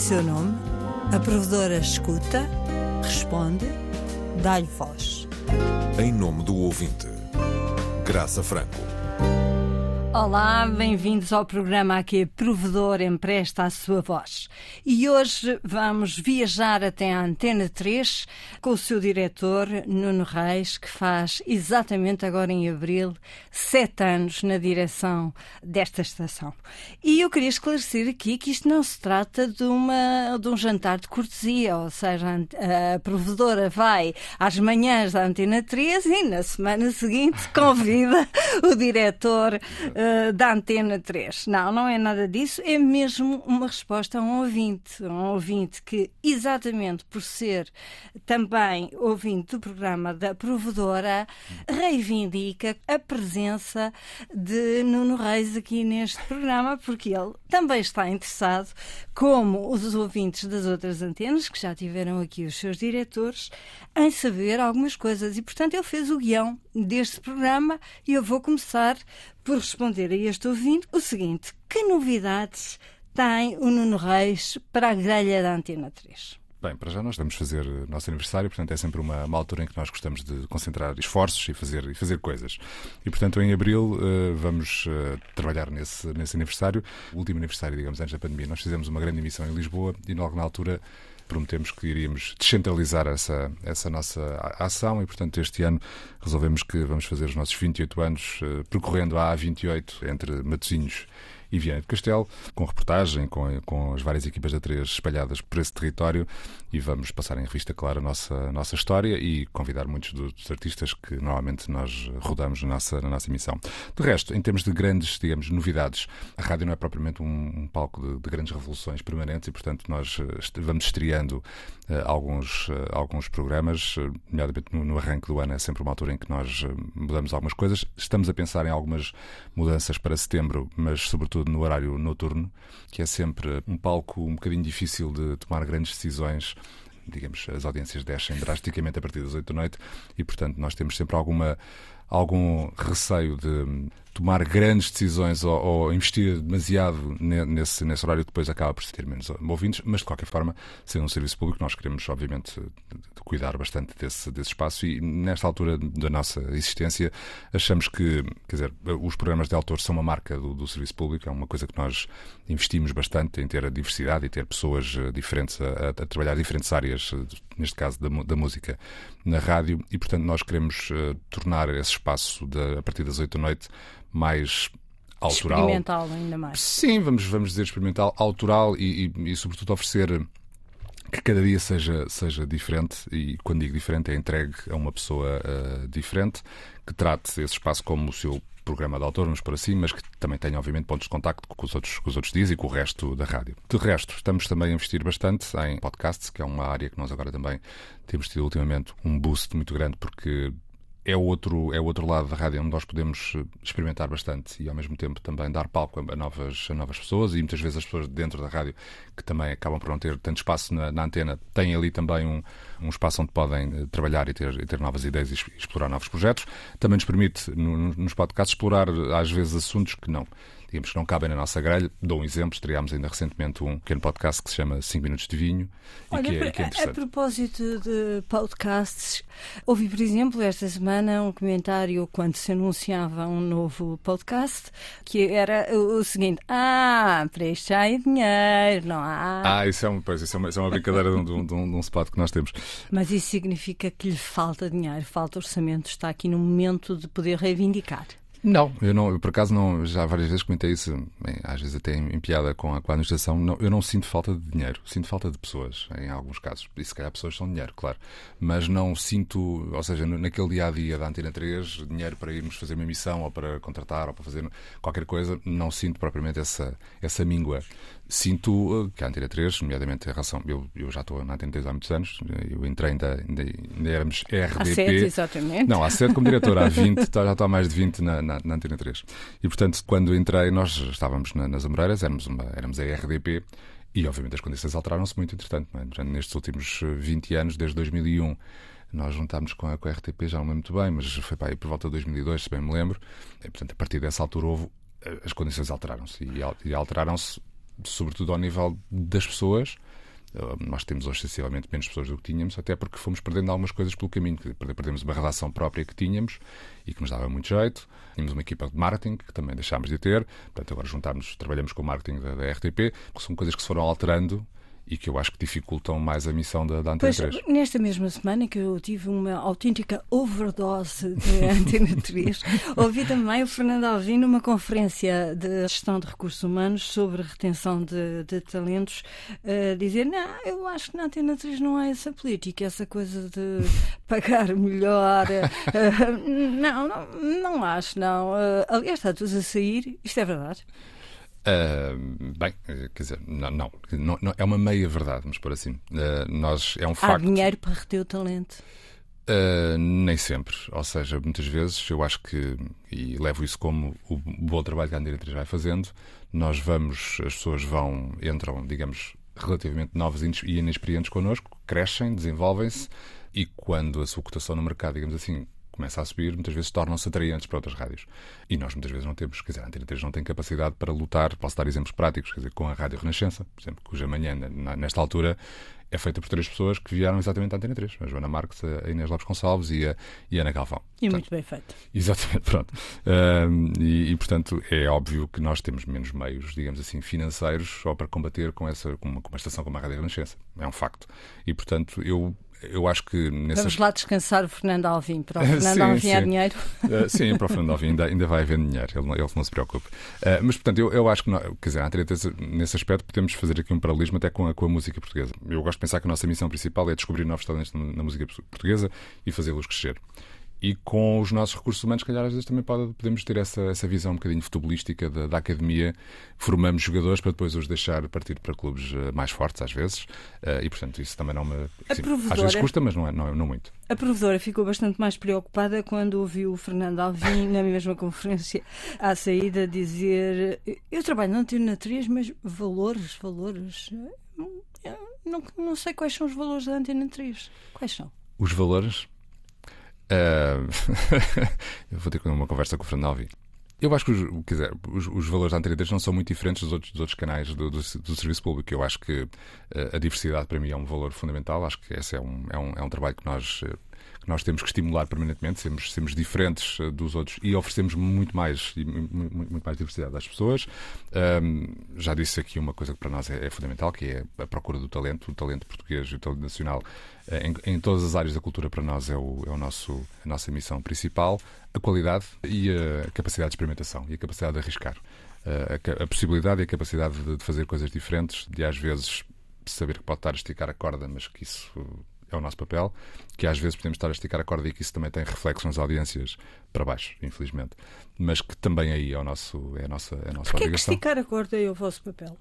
seu nome, a provedora escuta, responde, dá-lhe voz. Em nome do ouvinte, Graça Franco. Olá, bem-vindos ao programa que a Provedor empresta a sua voz. E hoje vamos viajar até a Antena 3 com o seu diretor, Nuno Reis, que faz exatamente agora em abril sete anos na direção desta estação. E eu queria esclarecer aqui que isto não se trata de, uma, de um jantar de cortesia, ou seja, a provedora vai às manhãs da Antena 3 e na semana seguinte convida o diretor uh, da Antena 3. Não, não é nada disso, é mesmo uma resposta a um ouvinte. Um ouvinte que, exatamente por ser também ouvinte do programa da provedora, reivindica a presença de Nuno Reis aqui neste programa, porque ele também está interessado, como os ouvintes das outras antenas, que já tiveram aqui os seus diretores, em saber algumas coisas. E, portanto, ele fez o guião deste programa e eu vou começar por responder a este ouvinte o seguinte: que novidades tem o Nuno Reis para a grelha da Antena 3? Bem, para já nós vamos fazer nosso aniversário, portanto é sempre uma, uma, altura em que nós gostamos de concentrar esforços e fazer, e fazer coisas. E portanto em abril uh, vamos uh, trabalhar nesse, nesse aniversário, o último aniversário, digamos, antes da pandemia. Nós fizemos uma grande emissão em Lisboa e logo na altura prometemos que iríamos descentralizar essa, essa nossa ação e, portanto, este ano resolvemos que vamos fazer os nossos 28 anos uh, percorrendo a A28 entre Matosinhos e Viana do Castelo, com reportagem, com, com as várias equipas da três espalhadas por esse território e vamos passar em revista, claro, a nossa, a nossa história e convidar muitos dos artistas que normalmente nós rodamos na nossa, na nossa emissão. De resto, em termos de grandes, digamos, novidades, a rádio não é propriamente um, um palco de, de, grandes revoluções permanentes e, portanto, nós eh, vamos estreando uh, alguns, uh, alguns programas, uh, nomeadamente no, no arranque do ano, é sempre uma altura em que nós mudamos algumas coisas. Estamos a pensar em algumas mudanças para setembro, mas, sobretudo, sobretudo no horário noturno, que é sempre um palco um bocadinho difícil de tomar grandes decisões. Digamos, as audiências descem drasticamente a partir das 8 da noite e, portanto, nós temos sempre alguma, algum receio de tomar grandes decisões ou, ou, investir demasiado nesse, nesse horário, depois acaba por ter menos ouvintes, mas de qualquer forma, sendo um serviço público, nós queremos, obviamente, cuidar bastante desse, desse espaço e nesta altura da nossa existência achamos que, quer dizer, os programas de autor são uma marca do, do serviço público, é uma coisa que nós investimos bastante em ter a diversidade e ter pessoas eh, diferentes a, a trabalhar diferentes áreas, eh, neste caso da, da, música, na rádio e, portanto, nós queremos uh, tornar esse espaço de, a partir das 8 da noite mais autoral. Experimental, ainda mais. Sim, vamos, vamos dizer experimental, autoral e, e, e, sobretudo, oferecer que cada dia seja, seja diferente e, quando digo diferente, é entregue a uma pessoa uh, diferente que trate esse espaço como o seu programa de autor, vamos por assim, mas que também tenha, obviamente, pontos de contacto com os outros, com os outros dias e com o resto da rádio. De resto, estamos também a investir bastante em podcasts, que é uma área que nós agora também temos tido ultimamente um boost muito grande, porque é outro, é outro lado da rádio onde nós podemos eh, experimentar bastante e ao mesmo tempo também dar palco a novas, a novas pessoas e muitas vezes as pessoas dentro da rádio que também acabam por não ter tanto espaço na, na antena têm ali também um, um espaço onde podem eh, trabalhar e ter, e ter novas ideias e explorar novos projetos. Também nos permite, no, nos podcasts, explorar às vezes assuntos que não digamos que não cabem na nossa grelha. Dou um exemplo, estreámos ainda recentemente um pequeno podcast que se chama 5 Minutos de Vinho Olha, e que é, que é interessante. A propósito de podcasts, ouvi, por exemplo, esta semana um comentário quando se anunciava um novo podcast que era o seguinte: Ah, já é dinheiro, não há. Ah, isso é, um, pois, isso é, uma, isso é uma brincadeira de, um, de, um, de um spot que nós temos. Mas isso significa que lhe falta dinheiro, falta orçamento, está aqui no momento de poder reivindicar. Não, eu não, eu por acaso não, já várias vezes comentei isso, bem, às vezes até em, em piada com a, com a administração, não, eu não sinto falta de dinheiro, sinto falta de pessoas, em alguns casos. E se calhar pessoas são dinheiro, claro. Mas não sinto, ou seja, naquele dia a dia da Antena 3, dinheiro para irmos fazer uma emissão ou para contratar ou para fazer qualquer coisa, não sinto propriamente essa, essa míngua sinto uh, que a Antena 3, nomeadamente em relação. Eu, eu já estou na Antena 3 há muitos anos, eu entrei ainda, ainda, ainda éramos RDP. Há 7, exatamente. Não, há 7 como diretor, há 20, tá, já estou há mais de 20 na, na, na, Antena 3. E portanto, quando entrei, nós estávamos na, nas Amoreiras, éramos, uma, éramos a RDP. E obviamente as condições alteraram-se muito, entretanto. É? Portanto, nestes últimos 20 anos, desde 2001, nós juntámos com a, com a RTP, já não me lembro muito bem, mas foi para aí por volta de 2002, se bem me lembro. E, portanto, a partir dessa altura houve as condições alteraram-se e alteraram-se sobretudo ao nível das pessoas, nós temos hoje sensivelmente menos pessoas do que tínhamos, até porque fomos perdendo algumas coisas pelo caminho. Perdemos uma redação própria que tínhamos e que nos dava muito jeito. Tínhamos uma equipa de marketing que também deixámos de ter. Portanto, agora juntámos, trabalhamos com o marketing da, da RTP, porque são coisas que se foram alterando e que eu acho que dificultam mais a missão da, da Antena pois, 3. Nesta mesma semana que eu tive uma autêntica overdose de Antena 3, ouvi também o Fernando Alvim numa conferência de gestão de recursos humanos sobre retenção de, de talentos uh, dizer, não, eu acho que na Antena 3 não há essa política, essa coisa de pagar melhor. Uh, não, não, não acho, não. Uh, aliás, está tudo a sair, isto é verdade. Uh, bem, quer dizer, não, não, não, é uma meia verdade, vamos por assim. Uh, nós, é um Há facto. dinheiro para reter o talento? Uh, nem sempre. Ou seja, muitas vezes eu acho que, e levo isso como o bom trabalho que a 3 vai fazendo, nós vamos, as pessoas vão, entram, digamos, relativamente novas e inexperientes connosco, crescem, desenvolvem-se e quando a sua cotação no mercado, digamos assim, começa a subir, muitas vezes tornam-se atraentes para outras rádios. E nós muitas vezes não temos, quer dizer, a Antena 3 não tem capacidade para lutar, posso dar exemplos práticos, quer dizer, com a Rádio Renascença, por exemplo, cuja manhã, nesta altura, é feita por três pessoas que vieram exatamente à Antena 3. A Joana Marques, a Inês Lopes Gonçalves e a, e a Ana Galvão. E portanto, muito bem feito. Exatamente, pronto. e, e, portanto, é óbvio que nós temos menos meios, digamos assim, financeiros só para combater com, essa, com, uma, com uma estação como a Rádio Renascença. É um facto. E, portanto, eu eu acho que. Nessas... Vamos lá descansar o Fernando Alvim. Para o Fernando sim, Alvim há dinheiro. Uh, sim, para o Fernando Alvim ainda, ainda vai haver dinheiro, ele, ele não se preocupe. Uh, mas, portanto, eu, eu acho que, quer dizer, nesse aspecto, podemos fazer aqui um paralelismo até com a, com a música portuguesa. Eu gosto de pensar que a nossa missão principal é descobrir novos talentos na, na música portuguesa e fazê-los crescer e com os nossos recursos humanos, calhar às vezes também pode, podemos ter essa, essa visão um bocadinho futebolística da, da, academia. Formamos jogadores para depois os deixar partir para clubes uh, mais fortes, às vezes, uh, e portanto isso também não me. Assim, às vezes custa, mas não, é, não, é, não muito. A provedora ficou bastante mais preocupada quando ouviu o Fernando Alvim, na mesma conferência, à saída, dizer: Eu trabalho na Antena 3, mas valores, valores. Não, não sei quais são os valores da Antena 3. Quais são? Os valores? Uh, eu vou ter uma conversa com o Fernando Alvi. Eu acho que os, dizer, os, os, valores da Antena 3 não são muito diferentes dos outros, dos outros canais do, do, do, serviço público. Eu acho que uh, a diversidade para mim é um valor fundamental. Acho que esse é um, é um, é um trabalho que nós que nós temos que estimular permanentemente, sermos, sermos diferentes uh, dos outros e oferecemos muito mais, muito, mais diversidade às pessoas. Um, já disse aqui uma coisa que para nós é, é, fundamental, que é a procura do talento, o talento português e o talento nacional uh, em, em, todas as áreas da cultura para nós é, o, é o nosso, a nossa missão principal, a qualidade e a capacidade de experimentação e a capacidade de arriscar. Uh, a, possibilidade e a capacidade de, de fazer coisas diferentes, de às vezes saber que pode estar a esticar a corda, mas que isso é o nosso papel, que às vezes podemos estar a esticar a corda e que isso também tem reflexo nas audiências para baixo, infelizmente. Mas que também aí é, o nosso, é a nossa, é a nossa Porquê obrigação. É que esticar a corda é o vosso papel?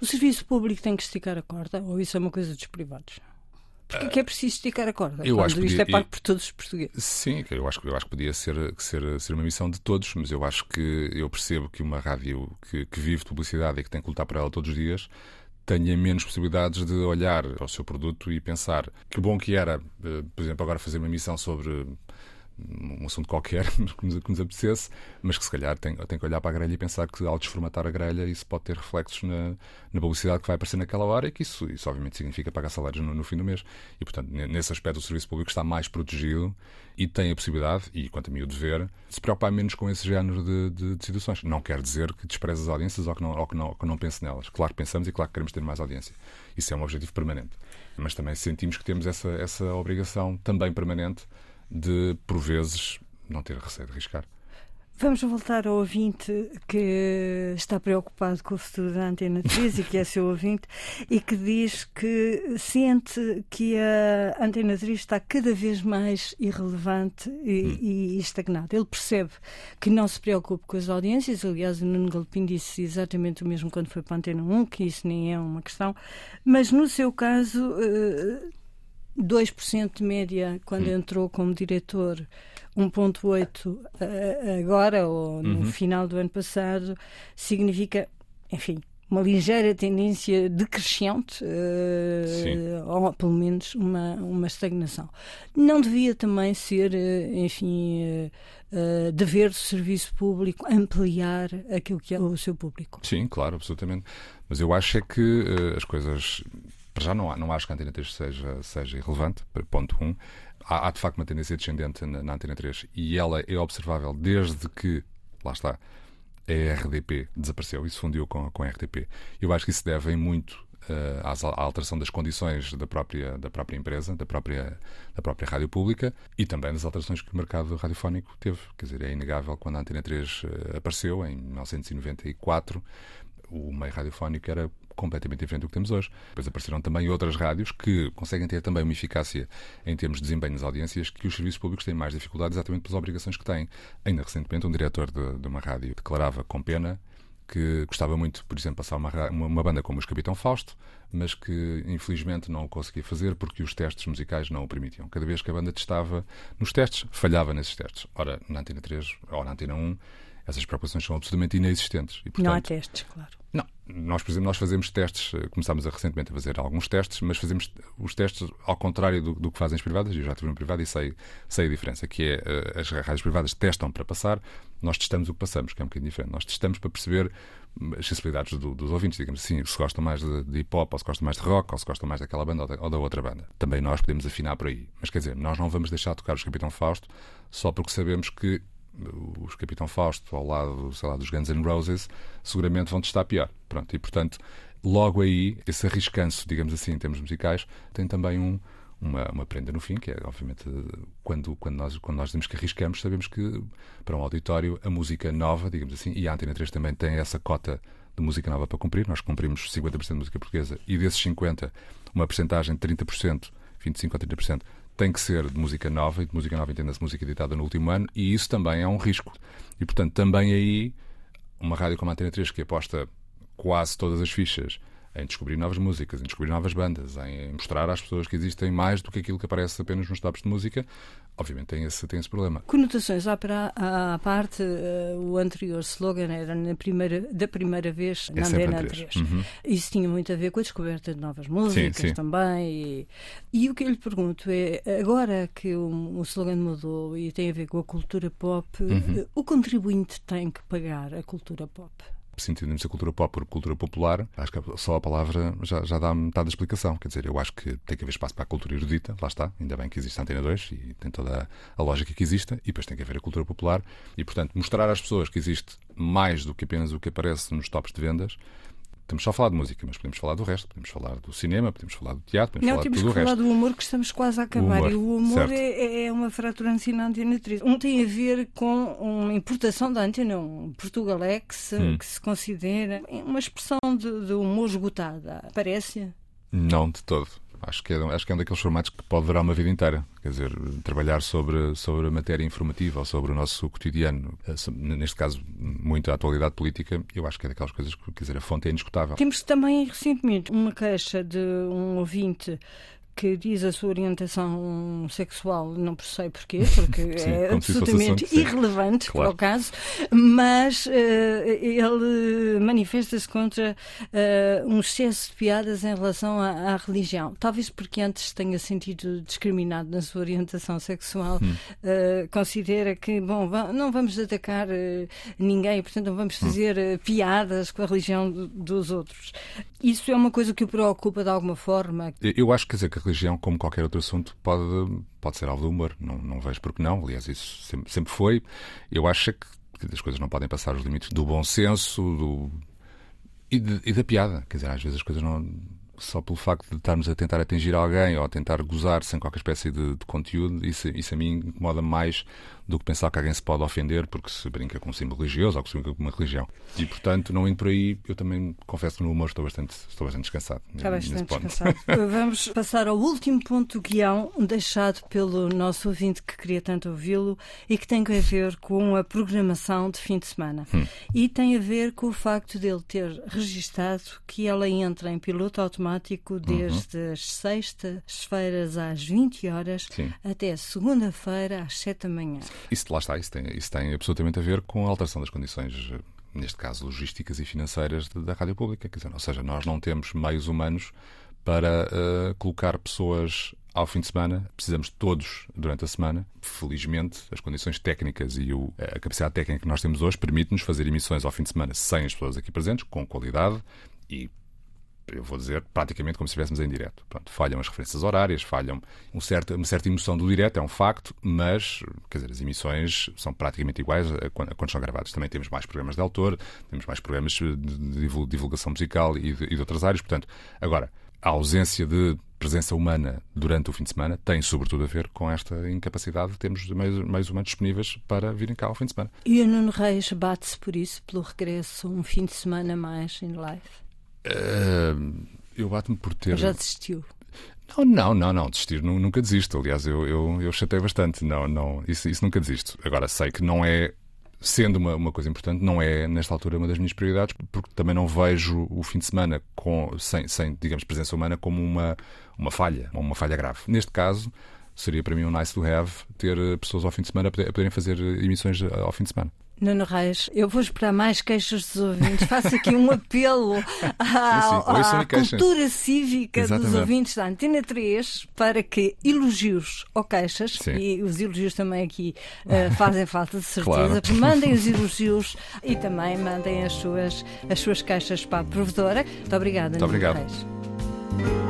O serviço público tem que esticar a corda ou isso é uma coisa dos privados? Porque que é preciso esticar a corda? Eu acho que isto podia, é pago por todos os portugueses. Sim, eu acho, eu acho que podia ser, ser, ser uma missão de todos, mas eu acho que eu percebo que uma rádio que, que vive de publicidade e que tem que lutar por ela todos os dias tenha menos possibilidades de olhar ao seu produto e pensar que bom que era, eh, por exemplo, agora fazer uma missão sobre um assunto qualquer que nos, que nos apetecesse, mas que se calhar tem, tem que olhar para a grelha e pensar que ao desformatar a grelha isso pode ter reflexos na, na publicidade que vai aparecer naquela hora e que isso, isso obviamente significa pagar salários no, no fim do mês. E portanto, nesse aspecto, o serviço público está mais protegido e tem a possibilidade, e quanto a mim o dever, de se preocupar menos com esse género de, de, de situações. Não quer dizer que despreze as audiências ou que, não, ou, que não, ou que não pense nelas. Claro que pensamos e claro que queremos ter mais audiência. Isso é um objetivo permanente. Mas também sentimos que temos essa, essa obrigação também permanente de, por vezes, não ter receio de arriscar. Vamos voltar ao ouvinte que está preocupado com o futuro da Antena 3 e que é seu ouvinte e que diz que sente que a Antena 3 está cada vez mais irrelevante e, hum. e estagnada. Ele percebe que não se preocupa com as audiências, aliás, o Nuno Galpim disse exatamente o mesmo quando foi para a Antena 1, que isso nem é uma questão, mas no seu caso 2% de média quando hum. entrou como diretor, 1,8% agora ou no uhum. final do ano passado, significa, enfim, uma ligeira tendência decrescente, uh, ou pelo menos uma, uma estagnação. Não devia também ser, uh, enfim, uh, dever do serviço público ampliar aquilo que é o seu público? Sim, claro, absolutamente. Mas eu acho é que as coisas. Para já não, há, não acho que a Antena 3 seja, seja irrelevante, ponto 1. Um. Há, há, de facto uma tendência descendente na, na Antena 3 e ela é observável desde que, lá está, a RDP desapareceu e se fundiu com, com a RTP. Eu acho que isso deve em muito uh, à alteração das condições da própria, da própria empresa, da própria, da própria rádio pública e também das alterações que o mercado radiofónico teve. Quer dizer, é inegável quando a Antena 3 uh, eh, apareceu, em 1994, o meio radiofónico era completamente diferente do que temos hoje. Depois apareceram também outras rádios que conseguem ter também uma eficácia em termos de desempenho nas audiências que os serviços públicos têm mais dificuldade exatamente pelas obrigações que têm. Ainda recentemente, um diretor de, de uma rádio declarava com pena que gostava muito, por exemplo, passar uma, uma, uma, banda como os Capitão Fausto, mas que infelizmente não o conseguia fazer porque os testes musicais não o permitiam. Cada vez que a banda testava nos testes, falhava nesses testes. Ora, na Antena 3 ou na Antena 1, essas preocupações são absolutamente inexistentes. E, portanto, não há testes, claro. Não, nós, por exemplo, nós fazemos testes, eh, começámos a, recentemente a fazer alguns testes, mas fazemos os testes ao contrário do, do que fazem as privadas, eu já estive no privado e sei, sei a diferença, que é eh, as rádios privadas testam para passar, nós testamos o que passamos, que é um bocadinho diferente. Nós testamos para perceber hum, as sensibilidades do, dos ouvintes, digamos assim, se gostam mais de, de hip hop, ou se gostam mais de rock, ou se gostam mais daquela banda ou da, ou da, outra banda. Também nós podemos afinar por aí. Mas quer dizer, nós não vamos deixar de tocar os Capitão Fausto só porque sabemos que os Capitão Fausto ao lado, sei lá, dos Guns N' Roses, seguramente vão estar pior. Pronto, e portanto, logo aí, esse arriscanço, digamos assim, em termos musicais, tem também um, uma, uma prenda no fim, que é, obviamente, quando, quando, nós, quando nós dizemos que arriscamos, sabemos que para um auditório a música nova, digamos assim, e a Antena 3 também tem essa cota de música nova para cumprir, nós cumprimos 50% de música portuguesa e desses 50%, uma percentagem de 30%, 25% a 30%, tem que ser de música nova, e de música nova entenda-se música editada no último ano, e isso também é um risco. E, portanto, também aí, uma rádio como a Antena 3, que aposta quase todas as fichas em descobrir novas músicas, em descobrir novas bandas, em mostrar às pessoas que existem mais do que aquilo que aparece apenas nos tops de música, obviamente tem esse, tem esse problema. Conotações à, à parte, uh, o anterior slogan era na primeira, da primeira vez na é Antena 3. 3. Uhum. Isso tinha muito a ver com a descoberta de novas músicas sim, sim. também. E, e, o que eu lhe pergunto é, agora que o, o slogan mudou e tem a ver com a cultura pop, uhum. uh, o contribuinte tem que pagar a cultura pop? Se a cultura pop por cultura popular, acho que só a palavra já, já dá metade da explicação. Quer dizer, eu acho que tem que haver espaço para a cultura erudita, lá está, ainda bem que existe a Antena 2 e tem toda a, a lógica que exista, e depois tem que haver a cultura popular, e portanto mostrar às pessoas que existe mais do que apenas o que aparece nos tops de vendas Estamos só a falar de música, mas podemos falar do resto. Podemos falar do cinema, podemos falar do teatro, podemos Não, falar temos de tudo que o falar resto. do humor, que estamos quase a acabar. O humor, e o humor é, é, uma fratura na Antena 3. Um tem a ver com uma importação da Antena 1, Portugalex, hum. que se considera uma expressão de, de humor esgotada. Parece? Não, de todo. Acho que, é, acho que é um daqueles formatos que pode durar uma vida inteira. Quer dizer, trabalhar sobre, sobre a matéria informativa ou sobre o nosso cotidiano, eh, neste caso, muito a atualidade política, eu acho que é daquelas coisas que, quer dizer, a fonte é indiscutável. Temos também, recentemente, uma queixa de um ouvinte que diz a sua orientação sexual, não sei porquê, porque sim, é absolutamente irrelevante claro. para o caso, mas uh, ele manifesta-se contra uh, um excesso de piadas em relação à, à, religião. Talvez porque antes tenha sentido discriminado na sua orientação sexual, hum. uh, considera que, bom, não vamos atacar ninguém, portanto não vamos hum. fazer hum. piadas com a religião dos outros. Isso é uma coisa que o preocupa de alguma forma? Eu acho, quer dizer, que religião, como qualquer outro assunto, pode, pode ser alvo do humor. Não, não vejo porque não. Aliás, isso sempre, sempre foi. Eu acho que, que as coisas não podem passar os limites do bom senso do, e, de, e da piada. Quer dizer, às vezes as coisas não só pelo facto de estarmos a tentar atingir alguém ou a tentar gozar sem qualquer espécie de, de conteúdo, isso, isso a mim incomoda mais do que pensar que alguém se pode ofender porque se brinca com um símbolo religioso ou que se brinca com uma religião. E, portanto, não indo por aí, eu também confesso que no humor estou bastante, estou bastante descansado. Está bastante descansado. Vamos passar ao último ponto do guião, deixado pelo nosso ouvinte que queria tanto ouvi-lo e que tem a ver com a programação de fim de semana. Hum. E tem a ver com o facto dele ter registado que ela entra em piloto automático desde uhum. as sextas-feiras às 20 horas Sim. até segunda-feira às 7 da manhã. Isso lá está, isso tem, isso tem absolutamente a ver com a alteração das condições neste caso logísticas e financeiras da Rádio Pública. Quer dizer, ou seja, nós não temos meios humanos para uh, colocar pessoas ao fim de semana. Precisamos de todos durante a semana. Felizmente, as condições técnicas e o, a capacidade técnica que nós temos hoje permite-nos fazer emissões ao fim de semana sem as pessoas aqui presentes, com qualidade e eu vou dizer, praticamente como se estivéssemos em direto. Pronto, falham as referências horárias, falham um certo, uma certa emoção do direto, é um facto, mas, quer dizer, as emissões são praticamente iguais a quando, a quando são gravadas. Também temos mais programas de autor, temos mais programas de divulgação musical e de, e de outras áreas. Portanto, agora, a ausência de presença humana durante o fim de semana tem sobretudo a ver com esta incapacidade de termos meios, meios humanos disponíveis para virem cá ao fim de semana. E o Nuno Reis bate-se por isso, pelo regresso um fim de semana mais em live? Uh, eu bato-me por ter. Já desistiu? Não, não, não, não. Desistir nunca desisto. Aliás, eu, eu, eu chatei bastante. Não, não, isso, isso nunca desisto. Agora, sei que não é sendo uma, uma coisa importante, não é, nesta altura, uma das minhas prioridades, porque também não vejo o fim de semana com, sem, sem digamos, presença humana como uma, uma falha, uma falha grave. Neste caso, seria para mim um nice to have ter pessoas ao fim de semana a poderem fazer emissões ao fim de semana. Nuno Reis, eu vou esperar mais queixas dos ouvintes. Faço aqui um apelo à, à cultura cívica Exatamente. dos ouvintes da Antena 3 para que elogios ou queixas, sim. e os elogios também aqui uh, fazem falta de certeza, claro. mandem os elogios e também mandem as suas, as suas queixas para a provedora. Muito obrigada, Muito Nuno obrigado. Reis.